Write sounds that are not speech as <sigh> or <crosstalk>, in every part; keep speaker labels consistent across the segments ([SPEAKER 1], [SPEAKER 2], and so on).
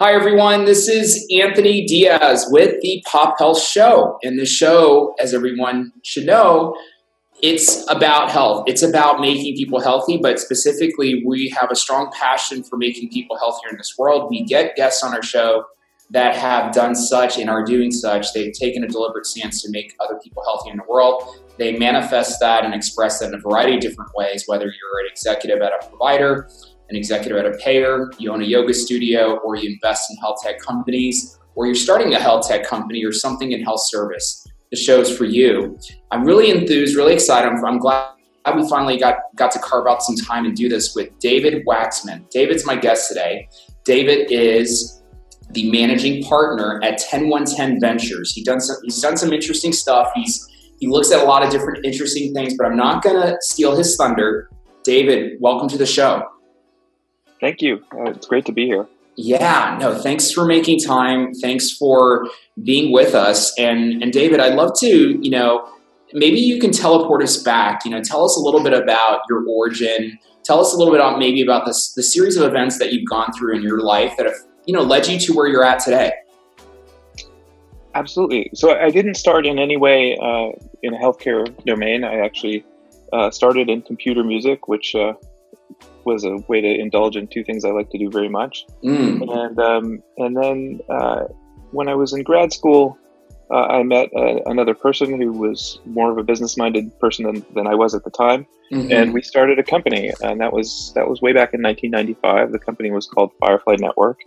[SPEAKER 1] Hi, everyone. This is Anthony Diaz with the Pop Health Show. And the show, as everyone should know, it's about health. It's about making people healthy, but specifically, we have a strong passion for making people healthier in this world. We get guests on our show that have done such and are doing such. They've taken a deliberate stance to make other people healthier in the world. They manifest that and express that in a variety of different ways, whether you're an executive at a provider, an executive at a payer, you own a yoga studio, or you invest in health tech companies, or you're starting a health tech company or something in health service. The show's for you. I'm really enthused, really excited. I'm, I'm glad we finally got, got to carve out some time and do this with David Waxman. David's my guest today. David is the managing partner at TenOneTen Ventures. He done some, he's done some interesting stuff. He's he looks at a lot of different interesting things, but I'm not going to steal his thunder. David, welcome to the show.
[SPEAKER 2] Thank you. Uh, it's great to be here.
[SPEAKER 1] Yeah, no, thanks for making time. Thanks for being with us. And and David, I'd love to, you know, maybe you can teleport us back. You know, tell us a little bit about your origin. Tell us a little bit about maybe about this the series of events that you've gone through in your life that have, you know, led you to where you're at today.
[SPEAKER 2] Absolutely. So I didn't start in any way uh, in a healthcare domain. I actually uh, started in computer music, which uh, was a way to indulge in two things I like to do very much. Mm. And um, and then uh, when I was in grad school, uh, I met uh, another person who was more of a business-minded person than, than I was at the time, mm-hmm. and we started a company. And that was that was way back in 1995. The company was called Firefly Network,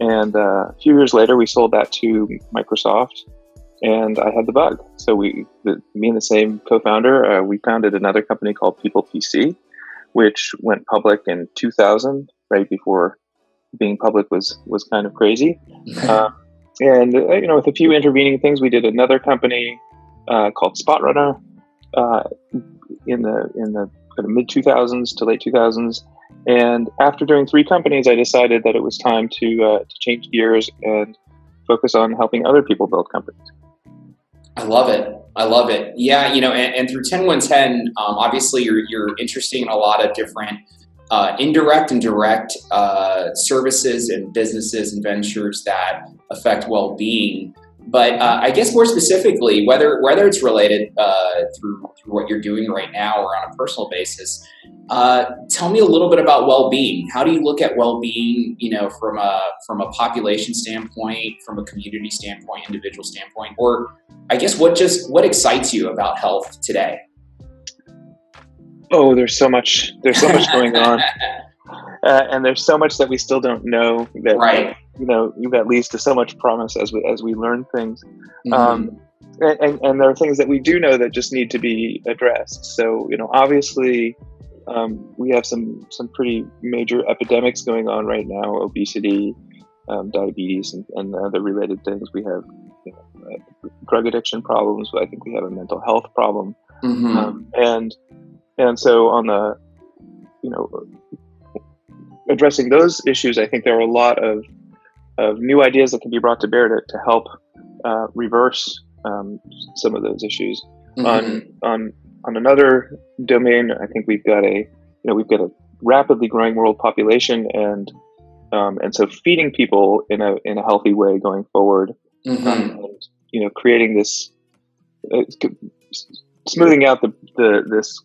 [SPEAKER 2] and uh, a few years later, we sold that to Microsoft. And I had the bug. So we, the, me and the same co-founder, uh, we founded another company called PeoplePC, which went public in 2000, right before being public was was kind of crazy. uh, and uh, you know, with a few intervening things, we did another company uh, called SpotRunner uh, in the in the kind of mid 2000s to late 2000s. And after doing three companies, I decided that it was time to uh, to change gears and focus on helping other people build companies.
[SPEAKER 1] I love it. I love it. Yeah, you know, and, and through TenOneTen, um, obviously you're, you're interested in a lot of different uh, indirect and direct uh, services and businesses and ventures that affect well-being. But uh, I guess more specifically, whether whether it's related uh, through through what you're doing right now or on a personal basis, uh, tell me a little bit about well-being. How do you look at well-being? You know, from a from a population standpoint, from a community standpoint, individual standpoint, or I guess what just what excites you about health today?
[SPEAKER 2] Oh, there's so much. There's so much going on. <laughs> uh, and there's so much that we still don't know that
[SPEAKER 1] right.
[SPEAKER 2] You know that leads to so much promise as we as we learn things. Mm-hmm. um, and, and, and, there are things that we do know that just need to be addressed. So you know obviously um, we have some some pretty major epidemics going on right now obesity um, diabetes and, and other related things. We have you know, uh, drug addiction problems. I think we have a mental health problem. Mm-hmm. Um, and and so on the you know addressing those issues, I think there are a lot of, of new ideas that can be brought to bear to, to help uh, reverse um, some of those issues. Mm-hmm. On on on another domain, I think we've got a you know we've got a rapidly growing world population, and um, and so feeding people in a in a healthy way going forward, mm-hmm. um, and you know creating this uh, smoothing out the, the this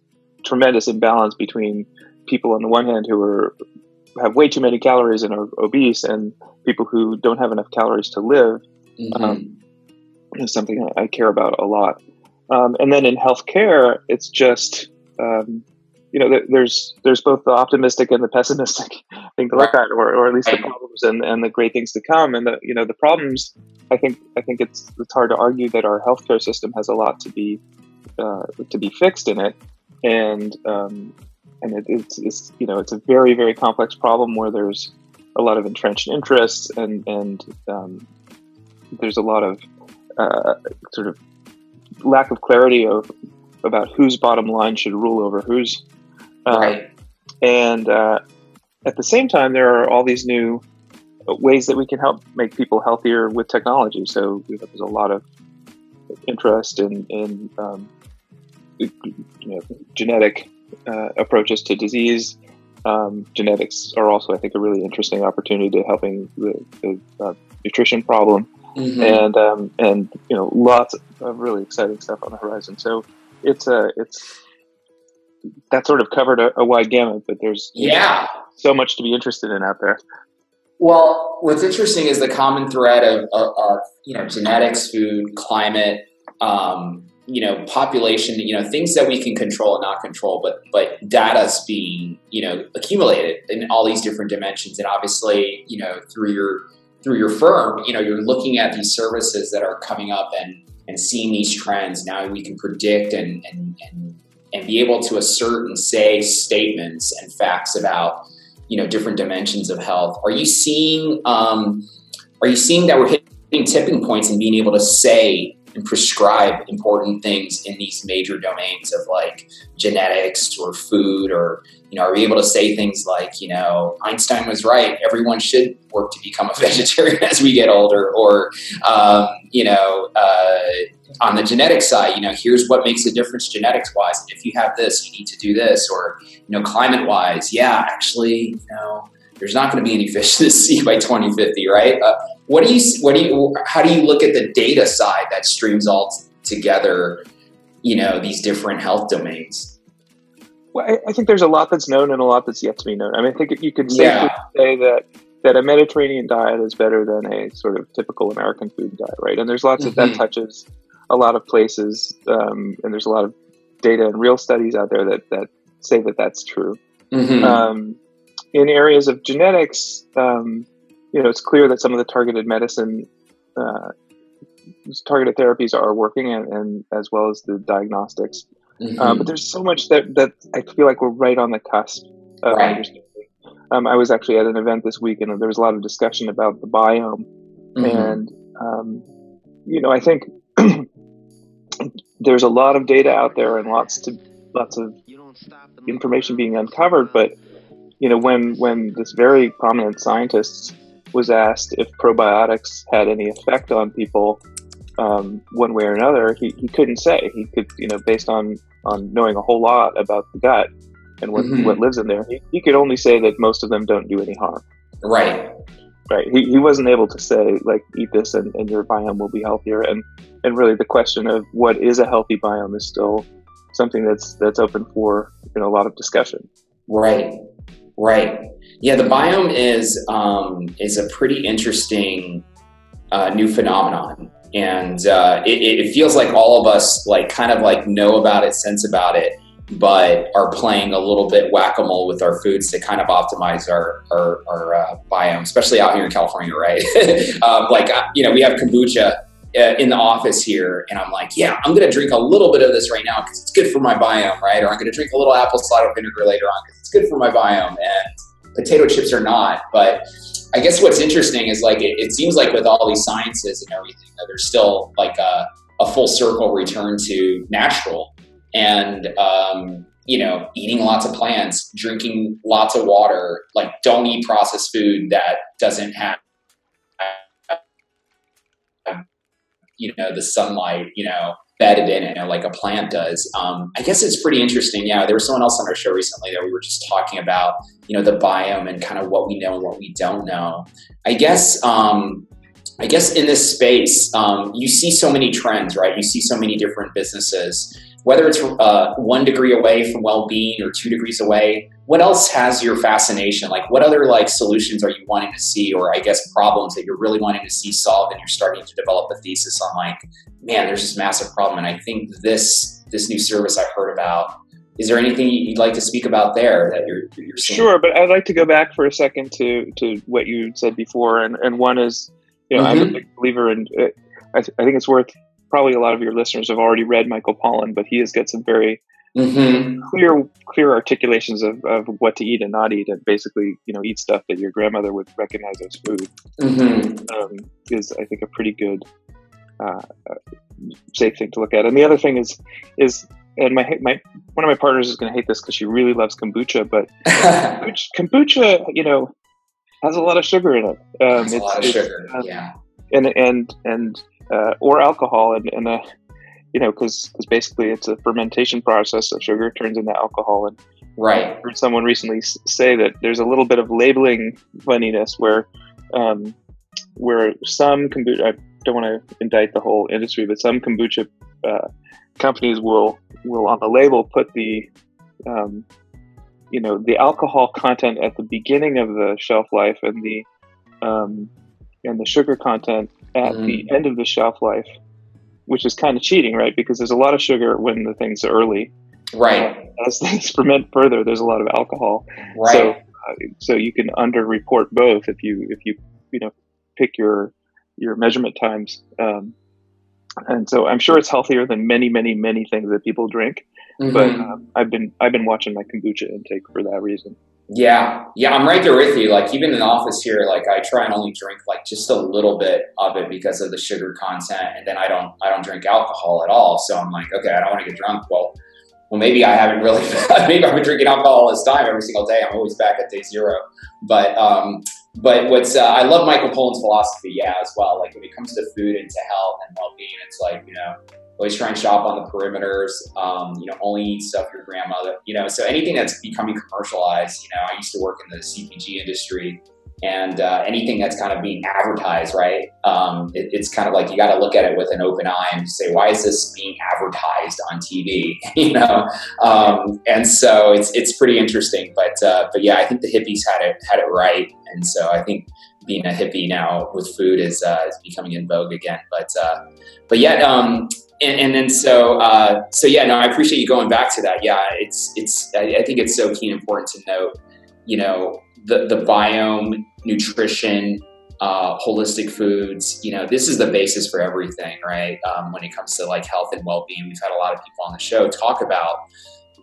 [SPEAKER 2] tremendous imbalance between people on the one hand who are have way too many calories and are obese, and people who don't have enough calories to live mm-hmm. um, is something I, care about a lot. Um, and then in healthcare, it's just um, you know there's there's both the optimistic and the pessimistic thing to look at, or, or at least the problems and, and the great things to come. And the you know the problems, I think I think it's it's hard to argue that our healthcare system has a lot to be uh, to be fixed in it, and um, and it, it's, it's you know it's a very very complex problem where there's a lot of entrenched interests and and um, there's a lot of uh, sort of lack of clarity of about whose bottom line should rule over whose
[SPEAKER 1] uh, right.
[SPEAKER 2] and uh, at the same time there are all these new ways that we can help make people healthier with technology so you know, there's a lot of interest in, in um, you know, genetic uh, approaches to disease um, genetics are also, I think, a really interesting opportunity to helping the, the uh, nutrition problem, mm-hmm. and um, and you know, lots of really exciting stuff on the horizon. So it's a it's that sort of covered a, a wide gamut, but there's
[SPEAKER 1] yeah
[SPEAKER 2] so much to be interested in out there.
[SPEAKER 1] Well, what's interesting is the common thread of, of, of you know genetics, food, climate, um, you know population you know things that we can control and not control but but data's being you know accumulated in all these different dimensions. And obviously you know through your through your firm you know you're looking at these services that are coming up and and seeing these trends. Now we can predict and and and, and be able to assert and say statements and facts about you know different dimensions of health. Are you seeing um, are you seeing that we're hitting tipping points and being able to say and prescribe important things in these major domains of like genetics or food or you know are we able to say things like you know einstein was right everyone should work to become a <laughs> vegetarian as we get older or um, you know uh, on the genetic side you know here's what makes a difference genetics wise if you have this you need to do this or you know climate wise yeah actually you know there's not going to be any fish <laughs> to sea by 2050 right uh, what do you what do you how do you look at the data side that streams all t- together? You know these different health domains.
[SPEAKER 2] Well, I, I, think there's a lot that's known and a lot that's yet to be known. I mean, I think you could safely yeah. say that that a Mediterranean diet is better than a sort of typical American food diet, right? And there's lots mm-hmm. of that mm-hmm. touches a lot of places, um, and there's a lot of data and real studies out there that that say that that's true. Mm-hmm. Um, in areas of genetics, um, you know, it's clear that some of the targeted medicine, uh, targeted therapies are working, and, and, as well as the diagnostics. Mm-hmm. Um, but there's so much that that I feel like we're right on the cusp of right. understanding. Um, I was actually at an event this week, and there was a lot of discussion about the biome, mm-hmm. and um, you know, I think <clears throat> there's a lot of data out there and lots to lots of information being uncovered, but you know, when when this very prominent scientist was asked if probiotics had any effect on people um, one way or another, he, he couldn't say. He could, you know, based on, on knowing a whole lot about the gut and what, mm-hmm. what lives in there, he, he could only say that most of them don't do any harm.
[SPEAKER 1] Right.
[SPEAKER 2] Right. He, he wasn't able to say, like, eat this and, and your biome will be healthier. And, and really the question of what is a healthy biome is still something that's, that's open for, you know, a lot of discussion.
[SPEAKER 1] Right. Right. Yeah, the biome is um, is a pretty interesting uh, new phenomenon, and uh, it, it, feels like all of us like kind of like know about it, sense about it, but are playing a little bit whack a mole with our foods to kind of optimize our our, our uh, biome, especially out here in California, right? um, <laughs> like uh, you know, we have kombucha uh, in the office here and I'm like, yeah, I'm going to drink a little bit of this right now because it's good for my biome, right? Or I'm going to drink a little apple cider vinegar later on because it's good for my biome. And potato chips are not. But I guess what's interesting is like, it, it seems like with all these sciences and everything, that there's still like a, a full circle return to natural and, um, you know, eating lots of plants, drinking lots of water, like don't eat processed food that doesn't have you know the sunlight you know bedded in it like a plant does. Um, i guess it's pretty interesting. Yeah there was someone else on our show recently that we were just talking about you know the biome and kind of what we know and what we don't know. I guess um, i guess in this space um, you see so many trends right? You see so many different businesses whether it's uh, one degree away from well-being or two degrees away what else has your fascination like what other like solutions are you wanting to see or i guess problems that you're really wanting to see solved and you're starting to develop a thesis on like man there's this massive problem and i think this this new service i heard about is there anything you'd like to speak about there that you're, you're seeing?
[SPEAKER 2] Sure, but I'd like to go back for a second to, to what you said before, and, and one is, you know, mm-hmm. I'm a mm-hmm. big believer in. Uh, I, th- I think it's worth probably a lot of your listeners have already read Michael Pollan, but he has got some very mm-hmm. clear clear articulations of, of what to eat and not eat, and basically, you know, eat stuff that your grandmother would recognize as food. Mm-hmm. Um, is I think a pretty good uh, safe thing to look at. And the other thing is is and my my one of my partners is going to hate this because she really loves kombucha, but <laughs> kombucha, you know, has a lot of sugar in it.
[SPEAKER 1] Um, it's, a lot of sugar, um, yeah.
[SPEAKER 2] And and and uh, or alcohol and, and uh, you know because basically it's a fermentation process of sugar turns into alcohol and
[SPEAKER 1] Right.
[SPEAKER 2] I heard someone recently say that there's a little bit of labeling funniness where, um, where some kombucha, I don't want to indict the whole industry, but some kombucha uh, companies will will on the label put the, um, you know, the alcohol content at the beginning of the shelf life and the, um, and the sugar content at mm. the end of the shelf life, which is kind of cheating, right? Because there's a lot of sugar when the thing's early
[SPEAKER 1] Right.
[SPEAKER 2] Uh, as <laughs> things ferment further, there's a lot of alcohol.
[SPEAKER 1] Right.
[SPEAKER 2] So, uh, so you can underreport both if you if you you know pick your your measurement times. Um, and so I'm sure it's healthier than many many many things that people drink. Mm-hmm. But um, I've been I've been watching my kombucha intake for that reason.
[SPEAKER 1] Yeah, yeah, I'm right there with you. Like even in the office here, like I try and only drink like just a little bit of it because of the sugar content, and then I don't I don't drink alcohol at all. So I'm like, okay, I don't want to get drunk. Well, well, maybe I haven't really, <laughs> maybe I've been drinking alcohol all this time every single day. I'm always back at day zero. But, um, but what's, uh, I love Michael Pollan's philosophy, yeah, as well. Like when it comes to food and to health and well being, it's like, you know, always try and shop on the perimeters, um, you know, only eat stuff your grandmother, you know, so anything that's becoming commercialized, you know, I used to work in the CPG industry and uh, anything that's kind of being advertised, right? Um, it, it's kind of like you got to look at it with an open eye and say, why is this being advertised on TV? <laughs> you know, um, and so it's it's pretty interesting. But uh, but yeah, I think the hippies had it had it right, and so I think being a hippie now with food is uh, is becoming in vogue again. But uh, but yet. Um, and, and, then so uh, so yeah no I appreciate you going back to that yeah it's it's I, I think it's so key and important to note you know the, the biome, nutrition, uh, holistic foods. You know, this is the basis for everything, right? Um, when it comes to like health and well being, we've had a lot of people on the show talk about,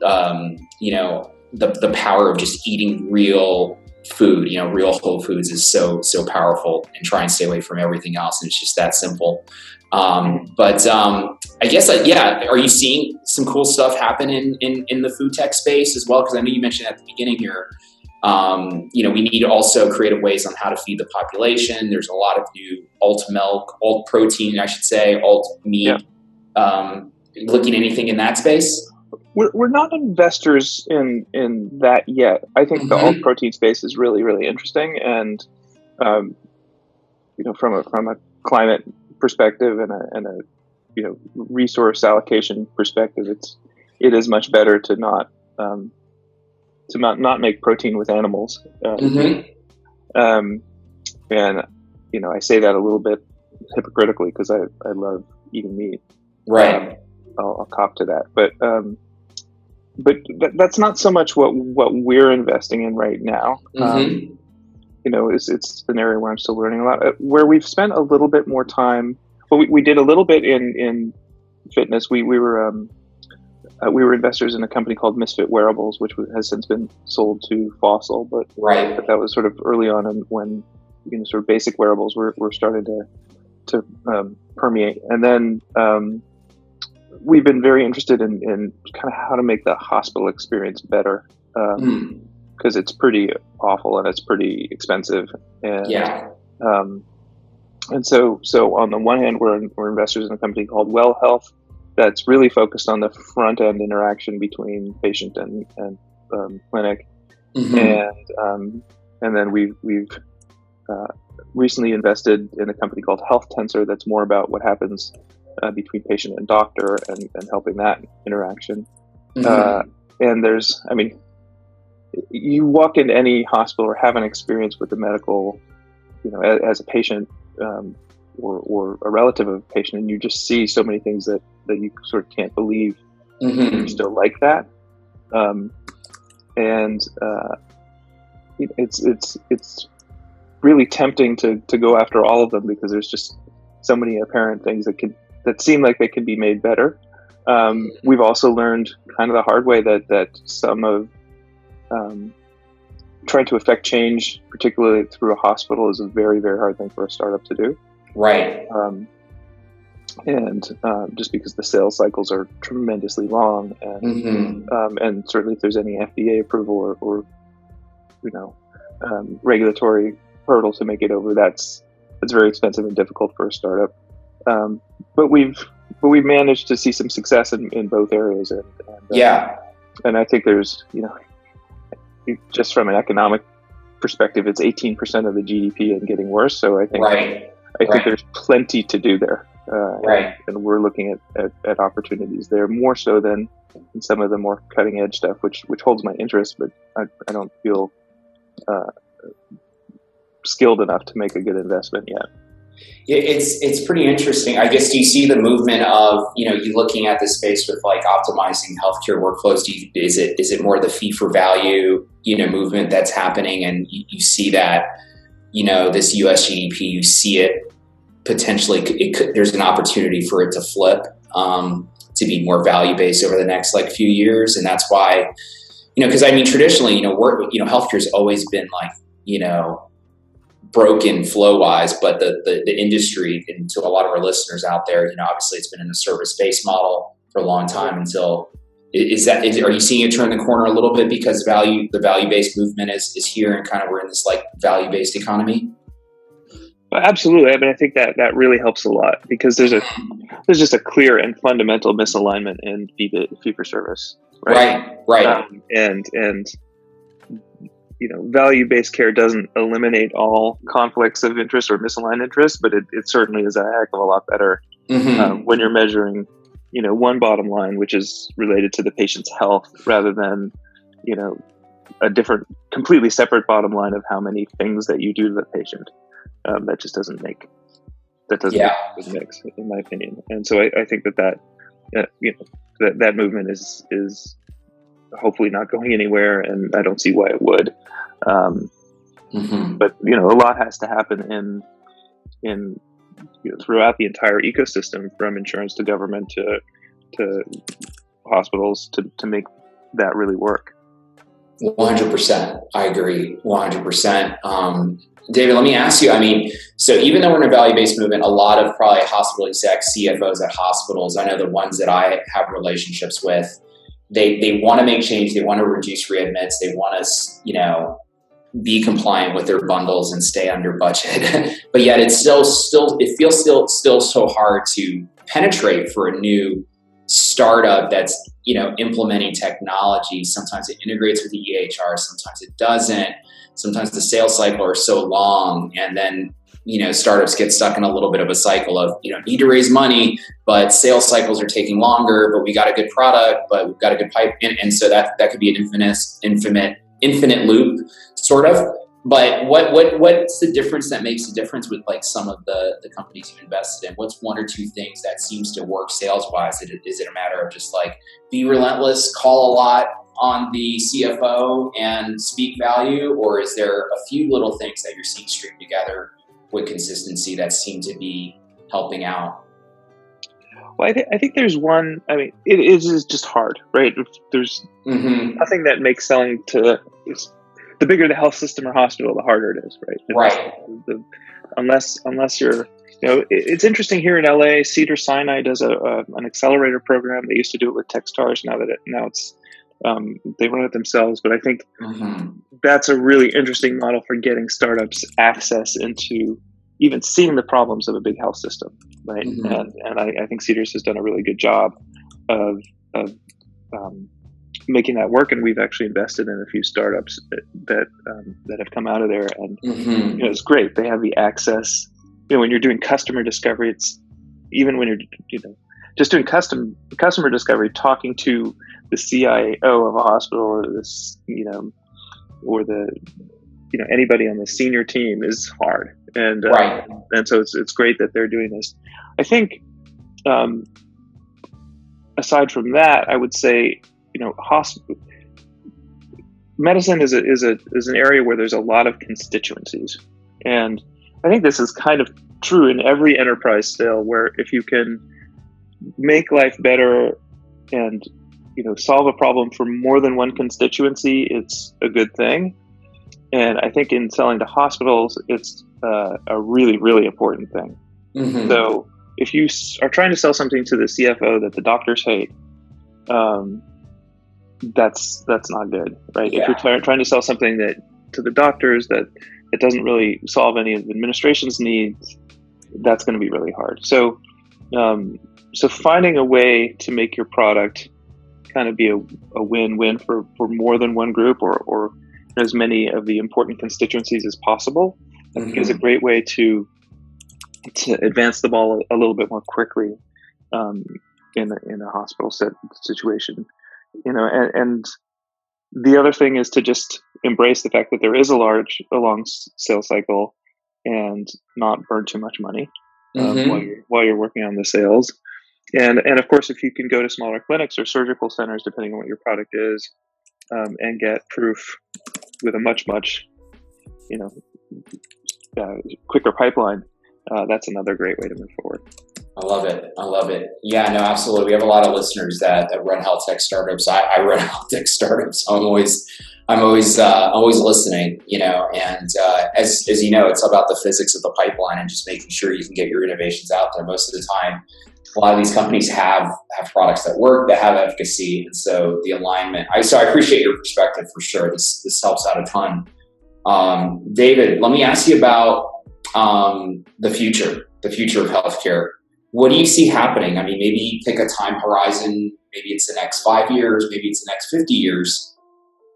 [SPEAKER 1] um, you know, the, the power of just eating real food. You know, real whole foods is so so powerful, and try and stay away from everything else. And it's just that simple. Um, but um, I guess, like, yeah, are you seeing some cool stuff happen in, in, in the food tech space as well? Because I know you mentioned at the beginning here, um, you know, we need also creative ways on how to feed the population. There's a lot of new alt milk, alt protein, I should say, alt meat. Yeah. Um, looking anything in that space?
[SPEAKER 2] We're, we're not investors in in that yet. I think mm-hmm. the alt protein space is really really interesting, and um, you know, from a from a climate perspective and a, and a you know resource allocation perspective, it's it is much better to not um, to not, not make protein with animals. Uh, mm-hmm. um, and, you know, I say that a little bit hypocritically because I, I love eating meat.
[SPEAKER 1] Right.
[SPEAKER 2] I'll, I'll, cop to that. But, um, but th- that's not so much what, what we're investing in right now. Mm-hmm. Um, you know, it's, it's an area where I'm still learning a lot. Uh, where we've spent a little bit more time, well, we, we did a little bit in, in fitness. We, we were, um, uh, we were investors in a company called Misfit Wearables, which has since been sold to Fossil. But,
[SPEAKER 1] right.
[SPEAKER 2] but that was sort of early on when you know sort of basic wearables were, were starting to to um, permeate. And then um, we've been very interested in, in kind of how to make the hospital experience better because um, mm. it's pretty awful and it's pretty expensive. And,
[SPEAKER 1] yeah.
[SPEAKER 2] Um, and so, so on the one hand, we're, we're investors in a company called Well Health, that's really focused on the front end interaction between patient and, and um, clinic. Mm-hmm. And um, and then we've we've uh, recently invested in a company called HealthTensor that's more about what happens uh, between patient and doctor and, and helping that interaction. Mm-hmm. Uh, and there's, I mean, you walk into any hospital or have an experience with the medical, you know, as, as a patient, um, or, or a relative of a patient and you just see so many things that, that you sort of can't believe mm-hmm. you're still like that. Um, and uh, it, it's it's it's really tempting to, to go after all of them because there's just so many apparent things that could that seem like they could be made better. Um, we've also learned kind of the hard way that that some of um, trying to affect change, particularly through a hospital, is a very very hard thing for a startup to do.
[SPEAKER 1] Right.
[SPEAKER 2] Um, and um, just because the sales cycles are tremendously long, and mm-hmm. um, and certainly if there's any FDA approval or, or you know um, regulatory hurdle to make it over, that's that's very expensive and difficult for a startup. Um, but we've but we've managed to see some success in, in both areas, and, and
[SPEAKER 1] uh, yeah,
[SPEAKER 2] and I think there's you know just from an economic perspective, it's 18% of the GDP and getting worse. So I think
[SPEAKER 1] right.
[SPEAKER 2] I think
[SPEAKER 1] right.
[SPEAKER 2] there's plenty to do there.
[SPEAKER 1] Uh, right.
[SPEAKER 2] And, and, we're looking at, at, at, opportunities there more so than in some of the more cutting edge stuff, which which holds my interest, but I, I don't feel uh, skilled enough to make a good investment yet.
[SPEAKER 1] It's it's pretty interesting. I guess do you see the movement of you know you looking at the space with like optimizing healthcare workflows? You, is it is it more the fee for value you know movement that's happening, and you, you see that you know this U.S. GDP, you see it potentially. It could, there's an opportunity for it to flip um, to be more value based over the next like few years, and that's why you know because I mean traditionally you know work you know healthcare's always been like you know broken flow wise, but the, the, the industry and to a lot of our listeners out there, you know, obviously it's been in a service based model for a long time until is that is, are you seeing it turn the corner a little bit because value the value based movement is is here and kind of we're in this like value based economy?
[SPEAKER 2] Absolutely. I mean, I think that that really helps a lot because there's a there's just a clear and fundamental misalignment in fee, fee for service.
[SPEAKER 1] Right. Right. right. Um,
[SPEAKER 2] and and you know, value-based care doesn't eliminate all conflicts of interest or misaligned interest, but it, it certainly is a heck of a lot better mm-hmm. um, when you're measuring, you know, one bottom line, which is related to the patient's health, rather than, you know, a different, completely separate bottom line of how many things that you do to the patient. Um, that just doesn't make that doesn't yeah. make mix, in my opinion. And so I, I think that that uh, you know that that movement is is hopefully not going anywhere, and I don't see why it would. Um, mm-hmm. But you know, a lot has to happen in in you know, throughout the entire ecosystem, from insurance to government to to hospitals, to to make that really work.
[SPEAKER 1] One hundred percent, I agree. One hundred percent. Um, David, let me ask you. I mean, so even though we're in a value based movement, a lot of probably hospital execs, CFOs at hospitals, I know the ones that I have relationships with, they they want to make change. They want to reduce readmits. They want us, you know, be compliant with their bundles and stay under budget. <laughs> but yet, it's still still it feels still still so hard to penetrate for a new startup that's you know implementing technology. Sometimes it integrates with the EHR. Sometimes it doesn't. Sometimes the sales cycle are so long, and then you know startups get stuck in a little bit of a cycle of you know need to raise money but sales cycles are taking longer but we got a good product but we've got a good pipe and, and so that that could be an infinite infinite infinite loop sort of. But what what what's the difference that makes a difference with like some of the the companies you've invested in? What's one or two things that seems to work sales wise is it, is it a matter of just like be relentless call a lot on the cfo and speak value or is there a few little things that you're seeing string together with consistency that seem to be helping out?
[SPEAKER 2] Well, I, th- I think there's one. I mean, it is just hard, right? There's mm-hmm. nothing that makes selling to the bigger the health system or hospital, the harder it is, right?
[SPEAKER 1] Right.
[SPEAKER 2] The, unless unless you're you know, it's interesting here in LA. Cedars-Sinai does a, a, an accelerator program. They used to do it with TechStars. Now that it now it's um, they run it themselves. But I think mm-hmm. that's a really interesting model for getting startups access into even seeing the problems of a big health system, right? Mm-hmm. And and I, I, think Cedars has done a really good job of of um, making that work. And we've actually invested in a few startups that that, um, that have come out of there, and mm-hmm. you know, it's great. They have the access. You know, when you're doing customer discovery, it's even when you're you know just doing custom customer discovery, talking to the CIO of a hospital or this, you know, or the, you know, anybody on the senior team is hard. And, uh, right. and so it's, it's great that they're doing this. I think, um, aside from that, I would say, you know, hospital, medicine is a, is a, is an area where there's a lot of constituencies. And I think this is kind of true in every enterprise sale where if you can make life better and you know solve a problem for more than one constituency, it's a good thing. And I think in selling to hospitals, it's uh, a really really important thing. Mm-hmm. So if you are trying to sell something to the CFO that the doctors hate, um, that's that's not good, right? Yeah. If you're t- trying to sell something that to the doctors that it doesn't really solve any of the administration's needs, that's going to be really hard. So, um, so finding a way to make your product kind of be a, a win-win for, for more than one group or, or as many of the important constituencies as possible. I think is a mm-hmm. great way to to advance the ball a, a little bit more quickly um, in a, in a hospital set situation. You know, and, and the other thing is to just embrace the fact that there is a large, a long sales cycle, and not burn too much money um, mm-hmm. while you're while you're working on the sales. And and of course, if you can go to smaller clinics or surgical centers, depending on what your product is, um, and get proof with a much much, you know, uh, quicker pipeline, uh, that's another great way to move forward.
[SPEAKER 1] I love it. I love it. Yeah, no, absolutely. We have a lot of listeners that, that run health tech startups. I, I run <laughs> health tech startups. I'm always, I'm always, uh, always listening. You know, and uh, as as you know, it's about the physics of the pipeline and just making sure you can get your innovations out there. Most of the time, a lot of these companies have have products that work, that have efficacy, and so the alignment. I so I appreciate your perspective for sure. This this helps out a ton. Um, David, let me ask you about um, the future, the future of healthcare what do you see happening? I mean, maybe pick a time horizon. Maybe it's the next five years. Maybe it's the next 50 years.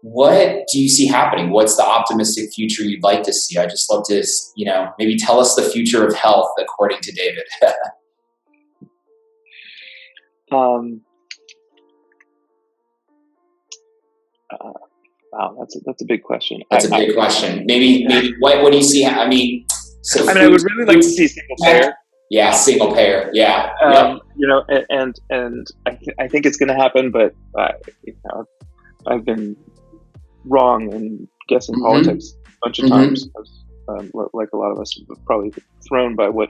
[SPEAKER 1] What do you see happening? What's the optimistic future you'd like to see? I just love to, you know, maybe tell us the future of health according to David. <laughs>
[SPEAKER 2] um, uh, wow, that's a, that's a big question.
[SPEAKER 1] That's I, a big I, question. Maybe, maybe what, what do you see? I mean,
[SPEAKER 2] so I mean, I would really like to see single payer.
[SPEAKER 1] Yeah, single payer. Yeah,
[SPEAKER 2] um, yep. you know, and and I, th- I think it's going to happen, but uh, you know, I've been wrong and guessing mm-hmm. politics a bunch of mm-hmm. times. Um, like a lot of us, probably thrown by what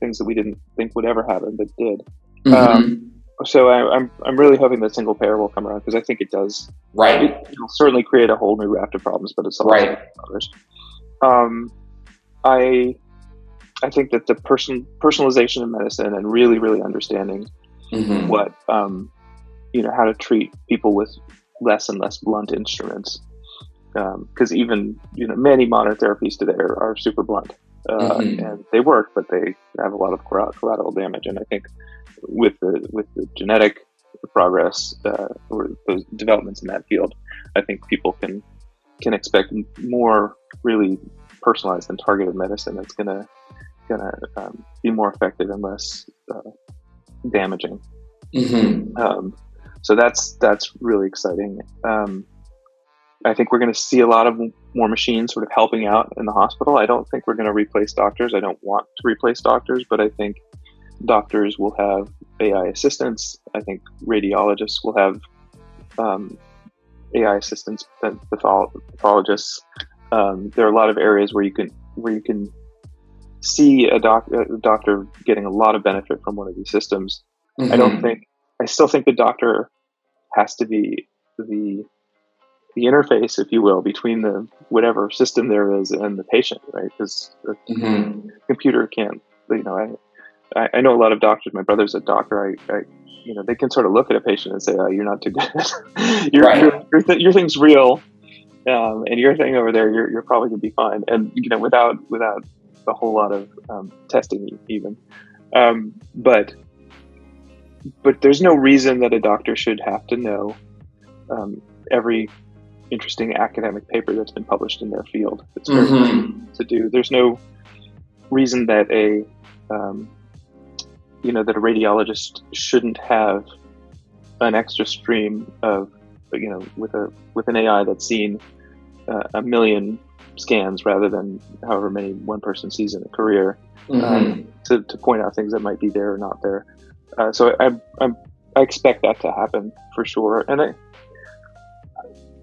[SPEAKER 2] things that we didn't think would ever happen, but did. Mm-hmm. Um, so I, am I'm, I'm really hoping that single payer will come around because I think it does.
[SPEAKER 1] Right.
[SPEAKER 2] It, will certainly create a whole new raft of problems, but it's
[SPEAKER 1] right. others.
[SPEAKER 2] Um, I I think that the person personalization of medicine and really, really understanding mm-hmm. what um, you know how to treat people with less and less blunt instruments, because um, even you know many modern therapies today are, are super blunt uh, mm-hmm. and they work, but they have a lot of collateral damage. And I think with the with the genetic progress uh, or those developments in that field, I think people can can expect more really personalized and targeted medicine that's going to going to um, be more effective and less uh, damaging. Mm-hmm. Um, so that's that's really exciting. Um, I think we're going to see a lot of more machines sort of helping out in the hospital. I don't think we're going to replace doctors. I don't want to replace doctors, but I think doctors will have AI assistants. I think radiologists will have um, AI assistants, pathologists. Um, there are a lot of areas where you can where you can see a, doc, a doctor getting a lot of benefit from one of these systems. Mm-hmm. I don't mm-hmm. think I still think the doctor has to be the the interface, if you will, between the whatever system there is and the patient, right? Because the mm-hmm. computer can't. You know, I I know a lot of doctors. My brother's a doctor. I, I you know, they can sort of look at a patient and say, "Oh, you're not too good. <laughs> your, right. your, your, th- your thing's real." Um, and your thing over there, you're, you're probably gonna be fine. And you know, without without a whole lot of um, testing even. Um, but but there's no reason that a doctor should have to know um, every interesting academic paper that's been published in their field. It's very mm-hmm. to do. There's no reason that a um, you know that a radiologist shouldn't have an extra stream of you know with a with an AI that's seen uh, a million scans rather than however many one person sees in a career mm-hmm. um, to, to point out things that might be there or not there. Uh, so I, I, I expect that to happen for sure. And I,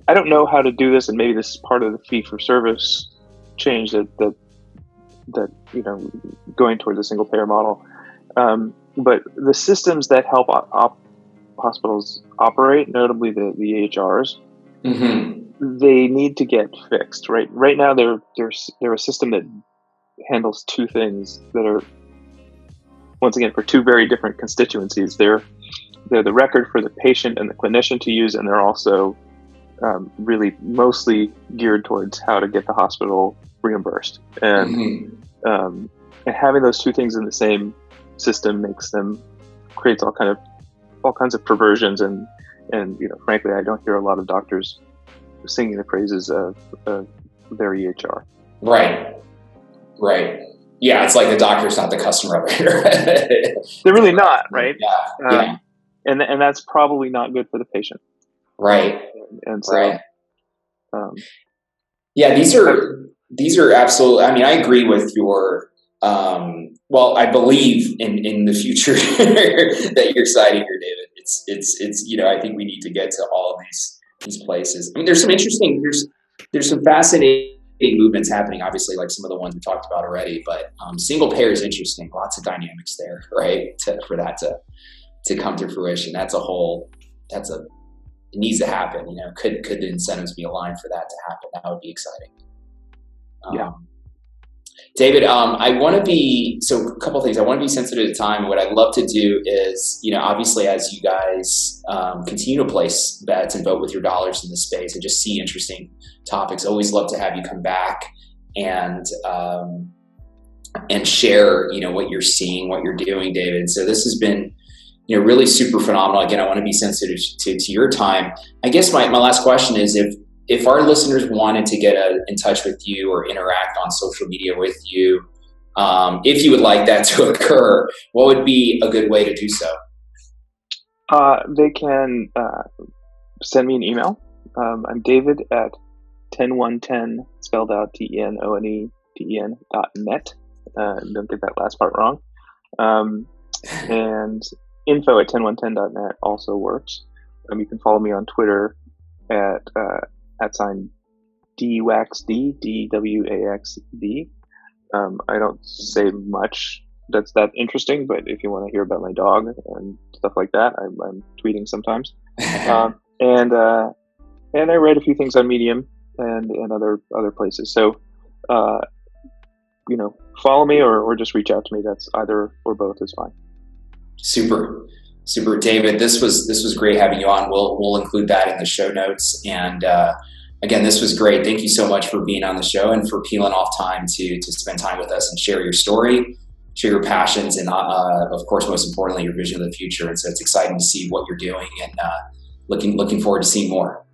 [SPEAKER 2] I don't know how to do this, and maybe this is part of the fee for service change that that that you know going towards a single payer model. Um, but the systems that help op- hospitals operate, notably the the EHRs, mm-hmm they need to get fixed. Right, right now they're they're they're a system that handles two things that are once again for two very different constituencies. They're they're the record for the patient and the clinician to use, and they're also um, really mostly geared towards how to get the hospital reimbursed. And mm-hmm. um, and having those two things in the same system makes them creates all kind of all kinds of perversions and and you know frankly I don't hear a lot of doctors singing the praises of, of their EHR.
[SPEAKER 1] Right. Right. Yeah, it's like the doctor's not the customer of
[SPEAKER 2] it. <laughs> They're really not, right?
[SPEAKER 1] Yeah. Um, yeah.
[SPEAKER 2] And and that's probably not good for the patient.
[SPEAKER 1] Right.
[SPEAKER 2] And so,
[SPEAKER 1] right. Um, yeah, these are these are absolutely. I mean, I agree with your. Um, well, I believe in in the future <laughs> that you're citing here, David. It's it's it's you know I think we need to get to all of these these places. I mean, there's some interesting. There's there's some fascinating movements happening. Obviously, like some of the ones we talked about already, but um, single payer is interesting. Lots of dynamics there, <laughs> right? To, for that to to come to fruition, that's a whole. That's a it needs to happen. You know, could could the incentives be aligned for that to happen? That would be exciting.
[SPEAKER 2] Um, yeah.
[SPEAKER 1] David, um, I want to be so a couple things. I want to be sensitive to time. What I'd love to do is, you know, obviously as you guys um, continue to place bets and vote with your dollars in the space, and just see interesting topics. Always love to have you come back and um, and share, you know, what you're seeing, what you're doing, David. So this has been you know, really super phenomenal. Again, I want to be sensitive to, to your time. I guess my, my last question is if if our listeners wanted to get a, in touch with you or interact on social media with you, um, if you would like that <laughs> to occur, what would be a good way to do so?
[SPEAKER 2] Uh, they can uh, send me an email. Um, I'm David at TenOneTen spelled out T E N O N E T E N dot net. Uh, don't get that last part wrong. Um, and info at TenOneTen.net also works. Um, you can follow me on Twitter at sign dwaxd d w a x d. Um, I don't say much that's that interesting, but if you want to hear about my dog and stuff like that, I'm, I'm tweeting sometimes. <laughs> um, and uh, and I write a few things on Medium and and other other places. So, uh, you know, follow me or, or just reach out to me. That's either or both is fine.
[SPEAKER 1] Super. Super, David. This was this was great having you on. We'll we'll include that in the show notes. And uh, again, this was great. Thank you so much for being on the show and for peeling off time to to spend time with us and share your story, share your passions, and uh, of course, most importantly, your vision of the future. And so it's exciting to see what you're doing, and uh, looking looking forward to seeing more.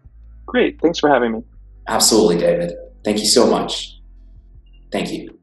[SPEAKER 2] Great. Thanks for having me.
[SPEAKER 1] Absolutely, David. Thank you so much. Thank you.